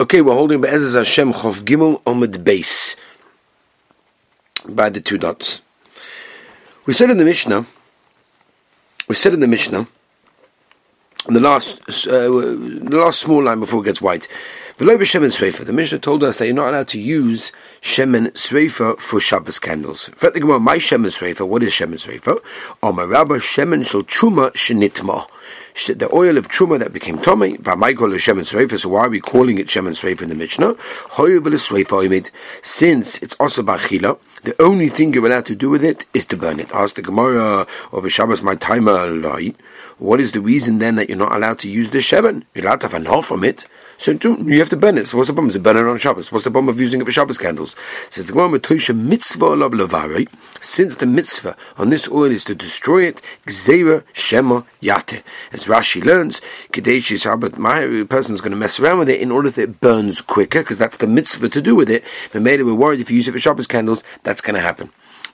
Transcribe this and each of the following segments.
Okay, we're holding Be'ezaz Hashem Chof Gimel Omid Base by the two dots. We said in the Mishnah, we said in the Mishnah, in the last, uh, the last small line before it gets white, the Shemen The Mishnah told us that you're not allowed to use Shemen Sreifa for Shabbos candles. My Shemen Sreifa, what is Shemen Sreifa? my Rabba Shemen Shel Chuma Shenitma the oil of truma that became tummy. V'amaykol shemen sreifa. So why are we calling it shemen sreifa in the Mishnah? Since it's also bachila, the only thing you're allowed to do with it is to burn it. Ask the Gemara of Shabbos my timer What is the reason then that you're not allowed to use the shemen? You're allowed to have enough from it. So you have to burn it. So what's the problem? Is it burn it on Shabbos? What's the problem of using it for Shabbos candles? Says the Gemara, mitzvah Since the mitzvah on this oil is to destroy it, gzeira shema yate. As Rashi learns, kadeshi sabat my person is going to mess around with it in order that it burns quicker, because that's the mitzvah to do with it. But maybe we're worried if you use it for Shabbos candles, that's going to happen.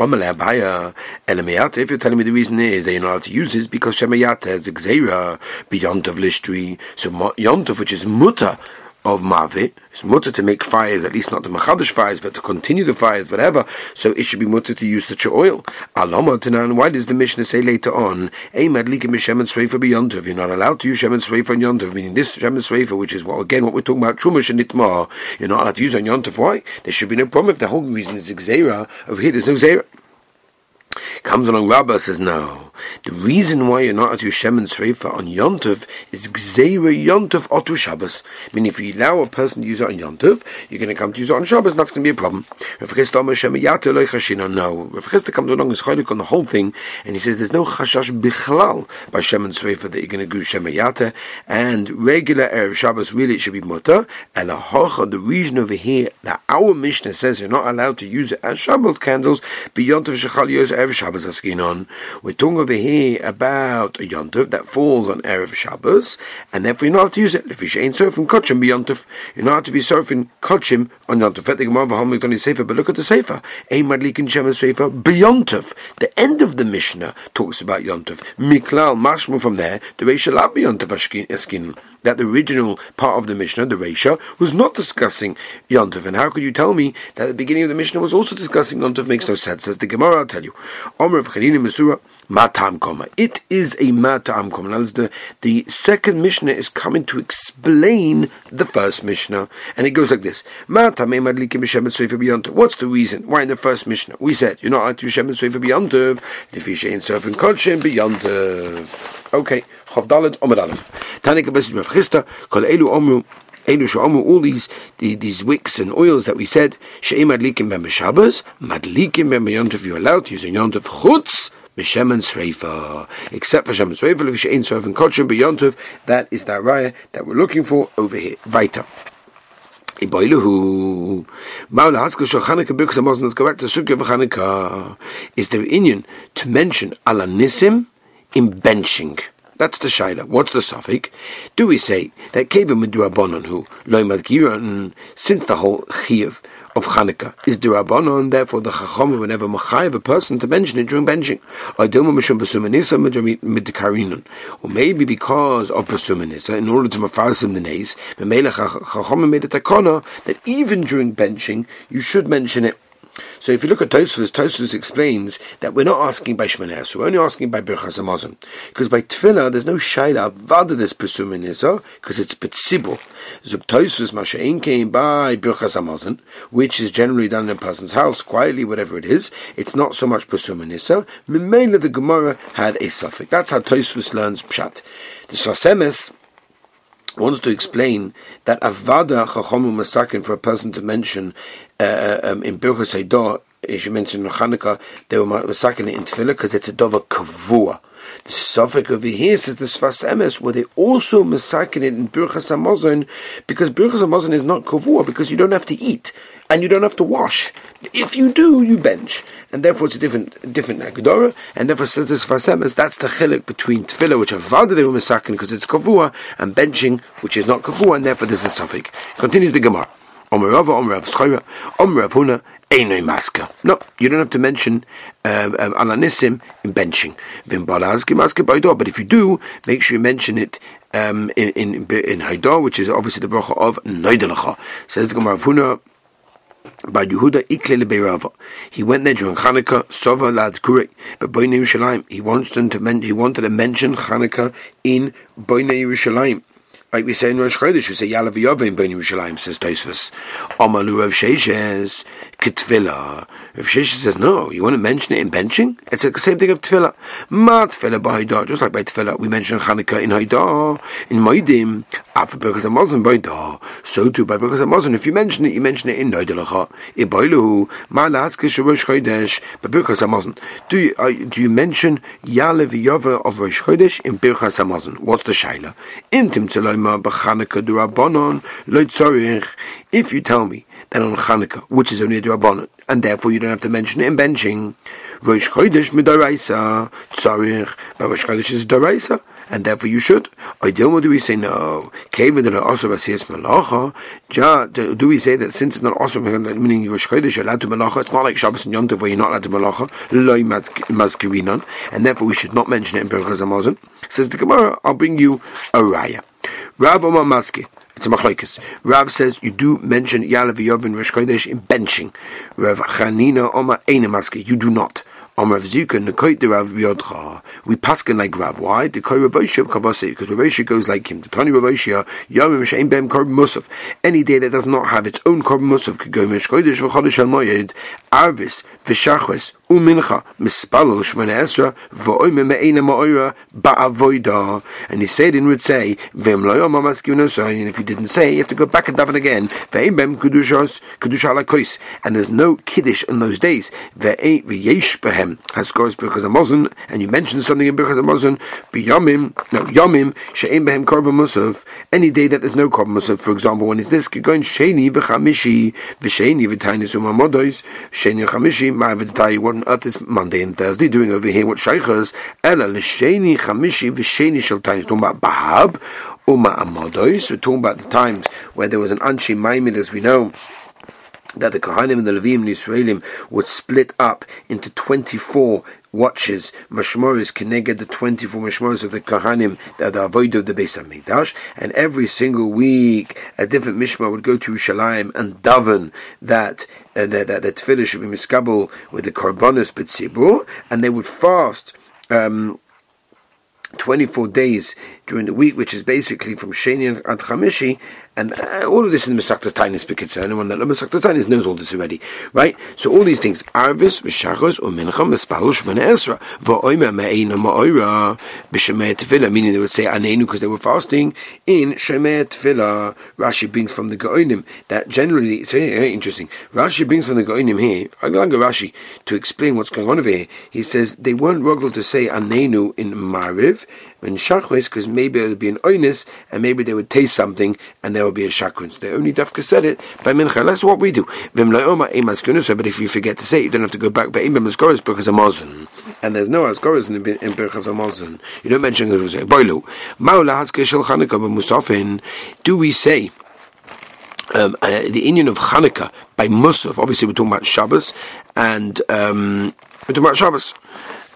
If you're telling me the reason is that you're not allowed to use it because Shemayata is a Gzeira beyond of Lishtri. So Yontov, which is muta of Mavi, it's mutter to make fires, at least not the Machadish fires, but to continue the fires, whatever. So it should be mutter to use such oil. Alama Tanan, why does the Mishnah say later on, Madlikim Shemen Sreifa beyondov? You're not allowed to use Shemen Sreifa on Yontov, meaning this Shemen Sreifa, which is what again what we're talking about, Trumash and Itmar, you're not allowed to use on Yontov. Why? There should be no problem if the whole reason is Xera, over here there's no Xera. Comes along Rabbah says, no. The reason why you're not at your Shemen Sreifa on Yontov is Gzeira Yontov Otu Shabbos. Meaning if you allow a person to use it on Yontov, you're going to come to use it on Shabbos, and that's going to be a problem. No. Rav Chisda comes along as Chaylik on the whole thing, and he says there's no Chashash Bichlal by Shemen Sreifa that you're going to do Shem and regular Erev Shabbos really it should be Mutter, and the reason over here that our Mishnah says you're not allowed to use it as Shabbos candles, beyond Shechal Yos Erev Shabbos Askinon. We're talking over here about a Yontov that falls on Erev Shabbos, and therefore you're not allowed to use it. If you ain't surfing Kochim Yontov, you're not allowed to be surfing Kochim on Yontov. But look at the Sefer. Madlikin Shem Sefer Beyontiv. The end of the Mishnah talks about Yontov. Miklal Mashmu from there, the Reisha Lab Yontov Askin. That the original part of the Mishnah, the Reisha, was not discussing Yontov. And how could you tell me that the beginning of the Mishnah was also discussing Yontov? Makes no sense. As the Gemara, I'll tell you. It is a Matam Koma. Now, the, the second Mishnah is coming to explain the first Mishnah. And it goes like this. What's the reason? Why in the first Mishnah? We said, you're not allowed to Shem and Seifa B'Yontav, Lefisha B'Yontav. Okay. Chavdalet Omer Aleph. Tanika Besis Rav Kol Elu Omru, all these, the, these wicks and oils that we said, She'im Madlikim Ben B'Shabbos, Madlikim Ben B'Yontav, you're allowed to use a Yontav Chutz, B'Shemen Sreifa, except for Shemen Sreifa, Levisha Ein and Kodshim B'Yontav, that is that raya that we're looking for over here. Weiter. Iboiluhu. Maula Haskell Shochanaka Birkas Hamazon, go back to Sukkah B'Chanukah. Is there Indian to mention Alanissim in benching? That's the shaila. What's the suffix? Do we say that kevim midrabanon who loy since the whole chiyuv of Chanukah is durabanon, therefore the chacham whenever machayev a person to mention it during benching. Or maybe because of pesumanisa, in order to mafarsim the nays, chacham made a takana that even during benching you should mention it so if you look at Tosfos, Tosfos explains that we're not asking by Shmanes, we're only asking by Birchas Hamazon. Because by Tefillah, there's no Shaila, Vada this Pesum because it's Petzibur. Zuk Tosfos, Masha'in came by Birchas Hamazon, which is generally done in a person's house, quietly, whatever it is. It's not so much Pesum Nisa. Mimela the Gemara had a suffix. That's how Tosfos learns Pshat. The Sfas Emes, wants to explain that avada chachomu masakin for a person to mention uh, uh um, in Birchas Haidah, as you mentioned in Chanukah, they were masakin in Tefillah because it's a dova kavua. The suffix over here says the Sfas Emes, where they also masakin it in Birchas Hamazon, because Birchas Hamazon is not kavua, because you don't have to eat and you don't have to wash. If you do, you bench, and therefore it's a different different agdora, and therefore status fasemes. That's the chilik between tefillah, which are valda they were misakin because it's kavua, and benching, which is not kavua, and therefore there's a suffix. Continues the gemara. Omer Rava, Omer Rav Omer Rav Huna, No, you don't have to mention um, um, Alanissim in benching. But if you do, make sure you mention it um, in in in which is obviously the bracha of Noidelacha. Says the Gemara Huna by Yehuda. He went there during Hanukkah, Sova Lad but Boine Yerushalayim. He wanted to he wanted to mention Hanukkah in Boine Yerushalayim. Like we say in Rosh Chodesh, we say Yalav Yovim Ben Yerushalayim, says Tosfos. Amalu Rav Sheshes, Ketvila. Rav Sheshes says, no, you want to mention it in benching? It's the same thing of Tefillah. Ma Tefillah by Haidah, just like by Tefillah, we mention Chanukah in Haidah, in Moedim, after Birkas Hamazon by Haidah. So too by of Muslim. If you mention it, you mention it in Haidalacha. Iboiluhu, Ma Latzkish Rosh Chodesh, Birkas Hamazon. Do you, uh, do you mention Yalav Yova of Rosh Chodesh in Birchas Hamazon? What's the Shaila? If you tell me that on Chanukah, which is only a Durabanan, and therefore you don't have to mention it in benching, Rosh Chodesh midaraisa tzarich, but Rosh Chodesh is daraisa, and therefore you should. Ideal, do we say no? Kevin that also basiyas malacha. Do we say that since it's not also meaning Rosh Chodesh you're allowed to malacha? It's not like Shabbos and Yom Tov where you're not allowed to malacha. Loi mazkirinan, and therefore we should not mention it in Berachas. Says the Gemara, I'll bring you a raya. Rav Omar Maski. It's a machlokes. Rav says you do mention Yalav Yov in Rosh in benching. Rav Chanina Omar Eina Maski. You do not. Amar Zuka Nekoit the Rav Biodcha. We paskin like Rav. Why? The Koi Ravosha Kabasi, because Ravosha goes like him. The Tani Ravosha Yom Shein Bem Korban Musaf. Any day that does not have its own Korban Musaf could go Mish Kodesh V'Chodesh Al Moyed Arvis V'Shachos Umincha Mispalel Shmona Esra V'Oime Me'ena Ma'oira Ba'avoida. And he said in would say V'Em Lo Yom Amaskim. And if he didn't say, you have to go back and daven again. V'Ein Bem Kedushos Kedusha Alakois. And there's no Kiddush in those days. V'Yesh Behem them has scores Birkas Hamazon, and you mentioned something in Birkas Hamazon, biyamim, no, yamim, she'im behem korban musaf, any day that there's no korban musaf, for example, when it's this, going sheni v'chamishi, v'sheni v'tainis umamodois, sheni v'chamishi, ma'avidatai, what on earth is Monday and Thursday doing over here, what shaykhas, ela l'sheni chamishi v'sheni shel tainis, talking about bahab, uma amodois, we're talking about the times where there was an anshi maimid, as we know, that the Kohanim and the Levim and the Israelim would split up into 24 watches, Mashmoris, connected the 24 Mashmoris of the Kohanim, the, the Avoid of the Beis HaMikdash, and every single week a different Mishmar would go to Yerushalayim and daven that uh, that, that, that tefillah should be miskabel with the Korbanos B'tzibur, and they would fast um, 24 days during the week, which is basically from Sheni and Chamishi, and uh, all of this in the Masaktas Tainis Bekitza. Anyone that loves Masaktas Tainis knows all this already, right? So all these things, Arvis, V'shachos, U'mincha, Mespal, Shmene Esra, V'oima, Me'eina, Ma'oira, B'shemei Tefillah, meaning they would say Anenu because they were fasting in Shemei Tefillah. Rashi brings from the Gaonim that generally, it's very, very interesting. Rashi brings from the Gaonim here, I like Rashi, to explain what's going on over here. He says they weren't regular to say Anenu in Mariv, in Shachris, because maybe it would be an oinus, and maybe they would taste something, and there would be a shakun. So they only dafka said it by mincha. That's what we do. But if you forget to say you don't have to go back. Because of Mazun. And there's no Askoris in, in Birchas Mazun. You don't mention it. Boilu. Maula Haskeshel Chanukah Musafin. Do we say um, uh, the Indian of Chanukah by Musaf? Obviously, we're talking about Shabbos, and um, we're talking about Shabbos.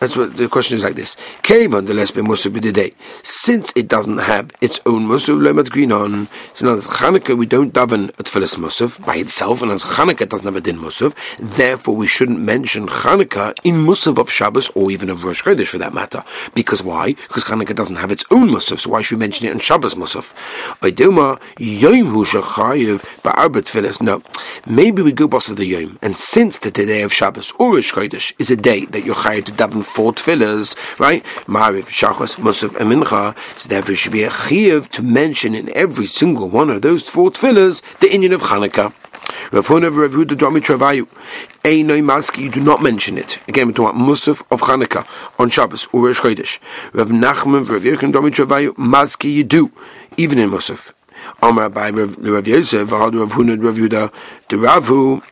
That's what the question is like this. Kevon the lesbian musaf day. Since it doesn't have its own musaf lemat green on. So now as Chanukah we don't daven at Tfilis musaf by itself, and as Chanukah doesn't have a din musaf, therefore we shouldn't mention Chanukah in musaf of Shabbos or even of Rosh Chodesh for that matter. Because why? Because Chanukah doesn't have its own musaf, so why should we mention it in Shabbos musaf? Idilma yom hu Tfilis. No, maybe we go boss of the yom, and since the day of Shabbos or Rosh Chodesh is a day that you're chayev to daven four tefillahs, right? Mariv, Shachos, Musaf, and Mincha. So therefore, should be a chiyuv to mention in every single one of those four tefillahs the Indian of Chanukah. Rav Huna Rav Yehuda Domi Travayu. Einoi Maski, you do not mention it. Again, we're talking about Musaf of Chanukah on Shabbos or Rosh Chodesh. Rav Nachman Rav Yerkin Domi Travayu. Maski, you do, even in Musaf. Amar by Rav Yosef, Rav Huna Rav Yehuda, the Ravu.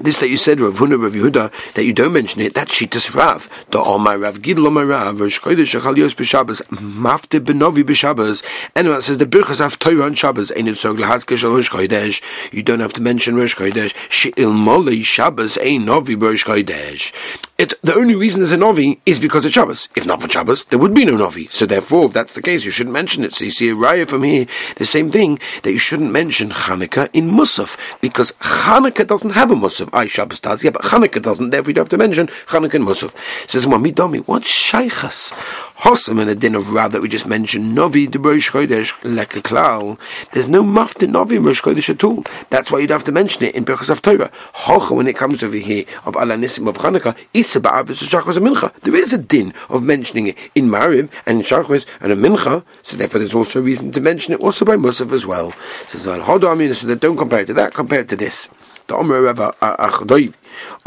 This that you said, Rav Huna, Rav Yehuda, that you don't mention it, that's Shitas Rav. The Omar Rav Gidl Omar Rav, Rosh Chodesh Shechal Yos B'Shabbos, Mafte Benovi B'Shabbos. Anyone that says the Birchas have Torah on Shabbos, Ein Yitzog Lahazke Shal Rosh Chodesh, you don't have to mention Rosh Chodesh. She'il Molei Shabbos Ein Novi Rosh Chodesh. It, the only reason there's a Novi is because of Shabbos. If not for Shabbos, there would be no Novi. So therefore, if that's the case, you shouldn't mention it. So you see a raya from here, the same thing, that you shouldn't mention Hanukkah in Musaf, because Hanukkah doesn't have a Musaf. I Shabbos does, yeah, but Hanukkah doesn't, therefore you'd have to mention Hanukkah in Musaf. Says, Mami what's Shaykhas? Hossam and the din of Rav that we just mentioned, Novi de Rosh Chodesh Lekeklal. There's no mafta Novi in Rosh Chodesh at all. That's why you'd have to mention it in Berachas of Torah. Hocha, when it comes over here of Alanissim of Chanukah, Isa Ba'avis and Mincha. There is a din of mentioning it in Mariv and in Shachos and in Mincha, so therefore there's also a reason to mention it also by Musaf as well. So, so that don't compare it to that, compare it to this. The Omer Rav Achdoiv,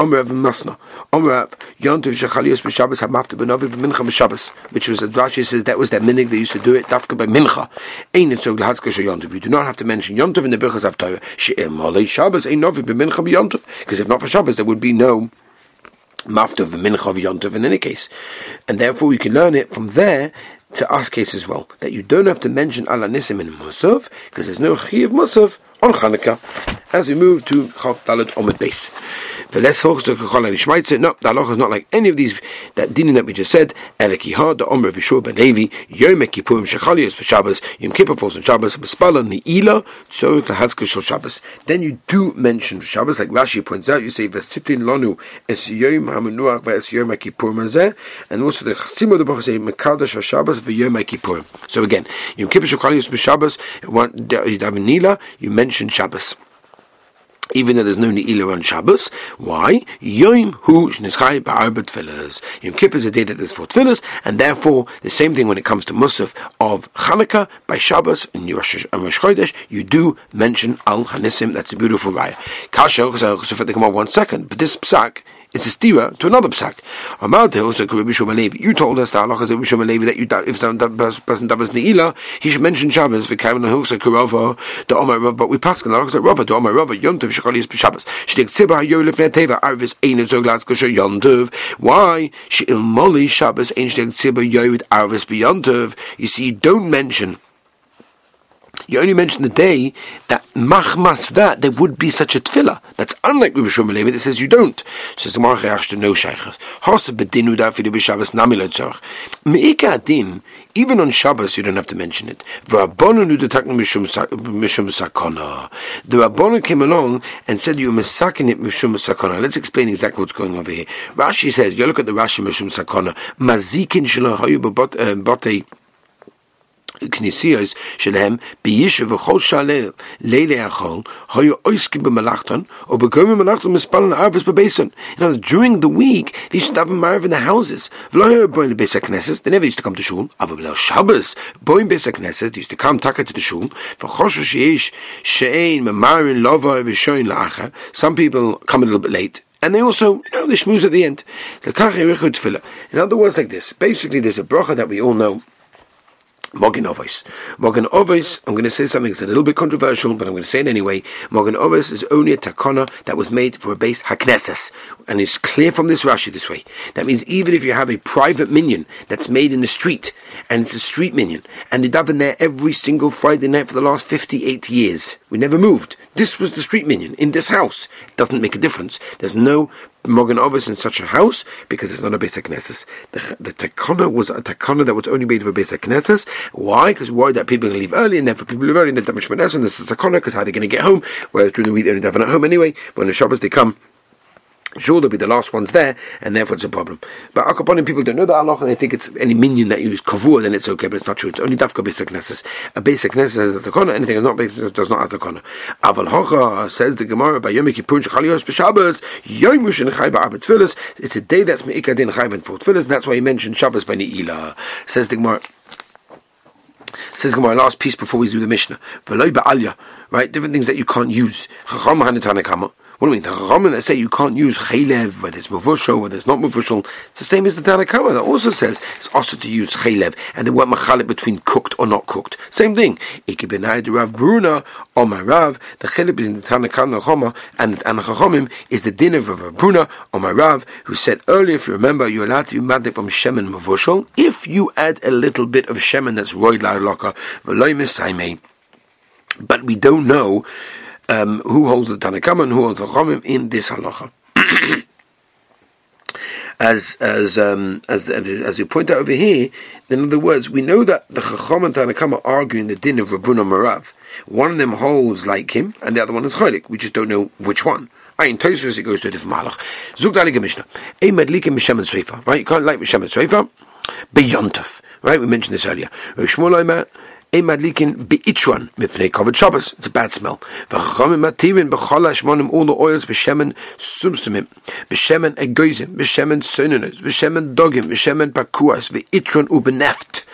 Omer Rav Masna, Omer Rav Yontiv Shechalios b'Shabbos Hamafta b'Novi b'Mincha b'Shabbos, which was, as Rashi says, that was their minig, they used to do it, Dafka by Mincha. Ein etzog l'hatzka. You do not have to mention Yontiv in the Birchas of Torah. She'em Olei Shabbos, Ein Novi b'Mincha b'Yontiv. Because if not for Shabbos, there would be no Mafta of Mincha of Yontiv in any case. And therefore we can learn it from there to us case as well, that you don't have to mention Alanissim in Musaf, because there's no Chi of Musaf on Chanukah. As we move to Chav Dalet Omid base. The less hochzuk chol and shmeitzer. No, the halacha is not like any of these that dinim that we just said. Eleki ha the Omer Vishur ben Levi Yom Kippurim Shechalios b'Shabbos Yom Kippur falls on Shabbos B'Spala Niila Tzorich Lahazka Shel Shabbos. Then you do mention Shabbos like Rashi points out. You say Vesitin Lonu Es Yom Hamenuach Ve'es Yom Kippurim Azeh, and also the Chassim of the Baruch say Mekadosh Shabbos Ve'Yom Kippurim. So again, Yom Kippur Shechalios b'Shabbos. You have Nila. You mention Shabbos even though there's no Ne'ilah on Shabbos. Why? Yom Hu Shnischai Ba'arba Tfilas. Yom Kippur is a day that there's four Tfilas, and therefore the same thing when it comes to Musaf of Chanukah by Shabbos and Rosh Chodesh, you do mention Al Hanisim. That's a beautiful raya. Kasha, because I'll also the one second, but this psak it's a stira to another psak. You told us that Allah is a Levi that you if some person davas neila, he should mention Shabbos for Kevin Husa Kurova the but we pass Allah is Rava the Omar Rava Yontiv Shekalis b'Shabbos. Shtik Tzibah Yolif Neteva Arvis Ein Zoglas Kosher Yontiv. Why Sheil Moli Shabbos Ein Shtik Tzibah Yovid Arvis b'Yontiv? You see, you don't mention you only mention the day that machmas that there would be such a tefillah. That's unlike Rabbi Shmuel Levi that says you don't. Says the Marach to no shaykhs. Hasa bedinu da fi Shabbos namilot tzorch. Meika adin even on Shabbos you don't have to mention it. The Rabbanon sakona. The Rabbanon came along and said you misakin it mishum sakona. Let's explain exactly what's going on over here. Rashi says you look at the Rashi mishum sakona. Mazikin shelo uh, botei knisios achol malachton. And I was during the week they used to have a marv in the houses. Boin. They never used to come to shul. Boin. They used to come to the shul. Some people come a little bit late and they also, you know, the schmooze at the end. In other words, like this. Basically, there's a bracha that we all know Mogen Ovis. Mogen Ovis, I'm going to say something that's a little bit controversial, but I'm going to say it anyway. Mogen Ovis is only a takana that was made for a base Haknesses. And it's clear from this Rashi this way. That means even if you have a private minion that's made in the street, and it's a street minion, and they daven there every single Friday night for the last 58 years, we never moved. This was the street minion in this house. It doesn't make a difference. There's no Mogan Ovis in such a house because it's not a basic Knesset. The, the takana was a takana that was only made for basic Knesset. Why? Because worried that people are going to leave early, and therefore people leave early, and then damage and this is a takana because how are they going to get home? Whereas during the week they only daven at home anyway. When the Shabbos they come Sure, they'll be the last ones there, and therefore it's a problem. But Akaponim people don't know that Allah, and they think it's any minion that you kavur, then it's okay, but it's not true. It's only dafka basic. A basic nesses has the takona, anything that's not basic does not have the takona. Aval hocha says the Gemara by Yom Kippur shechalios b'Shabbos Yom Mushin Chai ba'Abed Tfilis. It's a day that's meikadin and for Tfilis, and that's why he mentioned Shabbos by Ne'ilah. Says the Gemara. Says Gemara, last piece before we do the Mishnah. V'loy ba'alya, right? Different things that you can't use. Chacham ha'netanekama. What do you mean? The Chachamim that say you can't use chaylev, whether it's mavushal, whether it's not mavushal, it's the same as the Tanakama that also says it's also to use chaylev, and they want machalit between cooked or not cooked. Same thing. Ikibinai Rav Bruna my Rav, the chaylev is in the Tanakama Chama and, and the Chachamim is the dinner of Rav Bruna my Rav, who said earlier, if you remember, you're allowed to be mad from shemen mavushal if you add a little bit of shemen that's roid la loka, but we don't know um, who holds the Tanakama and who holds the Chomim in this halacha. as as um, as as you point out over here. In other words, we know that the Chacham and Tanakam are arguing the din of Rabuna Marav. One of them holds like him, and the other one is Chaylik. We just don't know which one. Ein Tosus, it goes to a different malach. Zug Dalige Mishnah. Ein Madlikim Mishem and. Right? You can't like Mishem and Sreifa. Beyontov. Right? We mentioned this earlier. Omer. Ein Madlikin Beitruan. Mipnei Kovet Shabbos. It's a bad smell. V'chachamim Mativin B'chol Hashmonim all the oils B'shemen Sumsumim. B'shemen Egoizim. B'shemen Sononos. B'shemen Dogim. B'shemen Pakuas. V'itruan Ubeneft.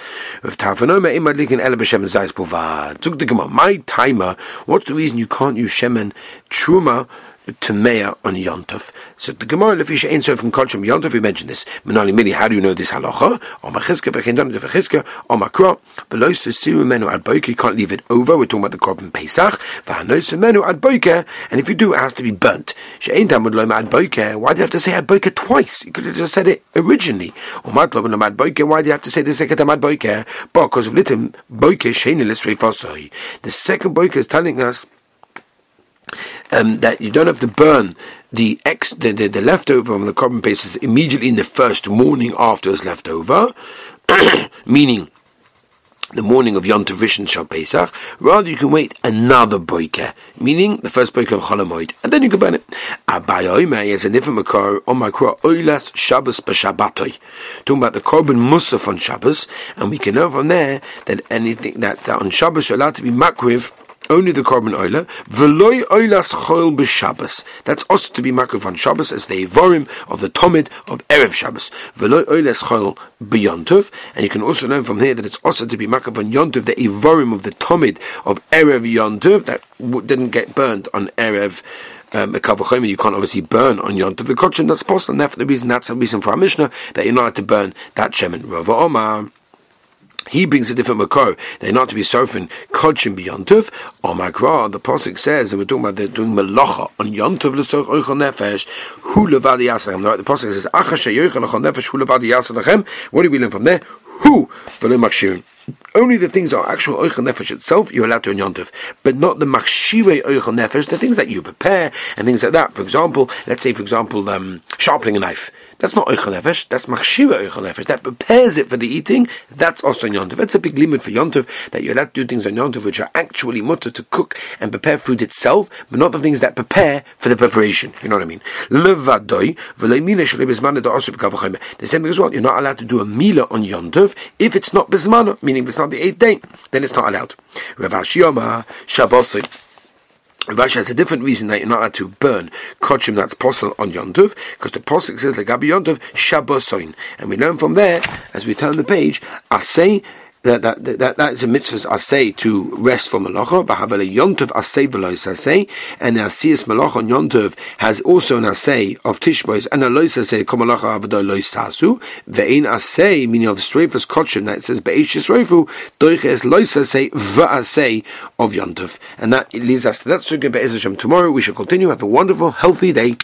With Tafanoma Ein Madlikin Ele B'shemen Zayis Bovad. Zug the Gemara. My timer. What's the reason you can't use Shemen Truma Tamea on Yontov. So the Gemara Lefisha ain't so from Kolchum Yontov, we mentioned this. Menali Mili, how do you know this halacha? Or Machiska, Bechendon, the Fechiska, or Makra, below Siru Menu ad Boike, you can't leave it over. We're talking about the Korban Pesach. Vahanos Menu ad Boike, and if you do, it has to be burnt. She ain't done with Loma ad Boike. Why do you have to say ad Boike twice? You could have just said it originally. Or Matlob ad Boike, why do you have to say the second ad Boike? Because of Litim, Boike, Shanilis Refosoi. The second Boike is telling us um, that you don't have to burn the ex the, the, the leftover of the korban pieces immediately in the first morning after it's left over, meaning the morning of Yom Tov Shal Pesach. Rather, you can wait another boike, meaning the first boike of Cholamoid, and then you can burn it. Abayoime is a different makar on quote Oilas Shabbos b'Shabbatoi, talking about the korban musaf on Shabbos, and we can know from there that anything that, that on Shabbos you're allowed to be makriv only the korban oila. Veloy oilas choil b'Shabbos. That's also to be makriv on Shabbos as the evorim of the tomid of erev Shabbos. Veloy oilas choil b'yontov. And you can also learn from here that it's also to be makriv on yontov the evorim of the tomid of erev yontov that didn't get burned on erev. Um, you can't obviously burn on Yom the Kochin, that's possible, and that's the reason, that's the reason for our Mishnah, that you're not allowed to burn that Shemin. Rava Omar. He brings a different makor. They're not to be surfing kodshim b'yontiv. Or oh makra, the posik says, and we're talking about they're doing malacha on yontiv l'soch oichel nefesh. Hu yasachem. The posik says, acha sheyoichel nefesh hu yasachem. What do we learn from there? Who makshirin. Only the things are actual oichel nefesh itself you're allowed to on but not the machshire oichel nefesh, the things that you prepare and things like that. For example, let's say, for example, um, sharpening a knife. That's not oichel nefesh. That's machshire oichel nefesh. That prepares it for the eating. That's also on. That's a big limit for yontif that you're allowed to do things on yontif which are actually mutter to cook and prepare food itself, but not the things that prepare for the preparation. You know what I mean? The same thing as well. You're not allowed to do a mila on yontif if it's not bismana, meaning it's not the eighth day, then it's not allowed. Rav Ashiyama Shabbos. Rashi has a different reason that you're not allowed to burn kochim that's possible on Yontuv, because the Pasuk says, like Gabi Yontuv, Shabbosoin. And we learn from there, as we turn the page, I say that that that, that is a mitzvah asay to rest from malacha. B'havele yontov asay v'lois asay, and the asiyas malacha on yontov has also an asay of tishbois and a lois asay kom malacha avodah lois sasu. Ve'in asay meaning of streifus kotchim that says be'ishis roifu doiches lois asay v'asay of yontov, and that leads us to that sukkah be'ezrashem tomorrow. We shall continue. Have a wonderful, healthy day.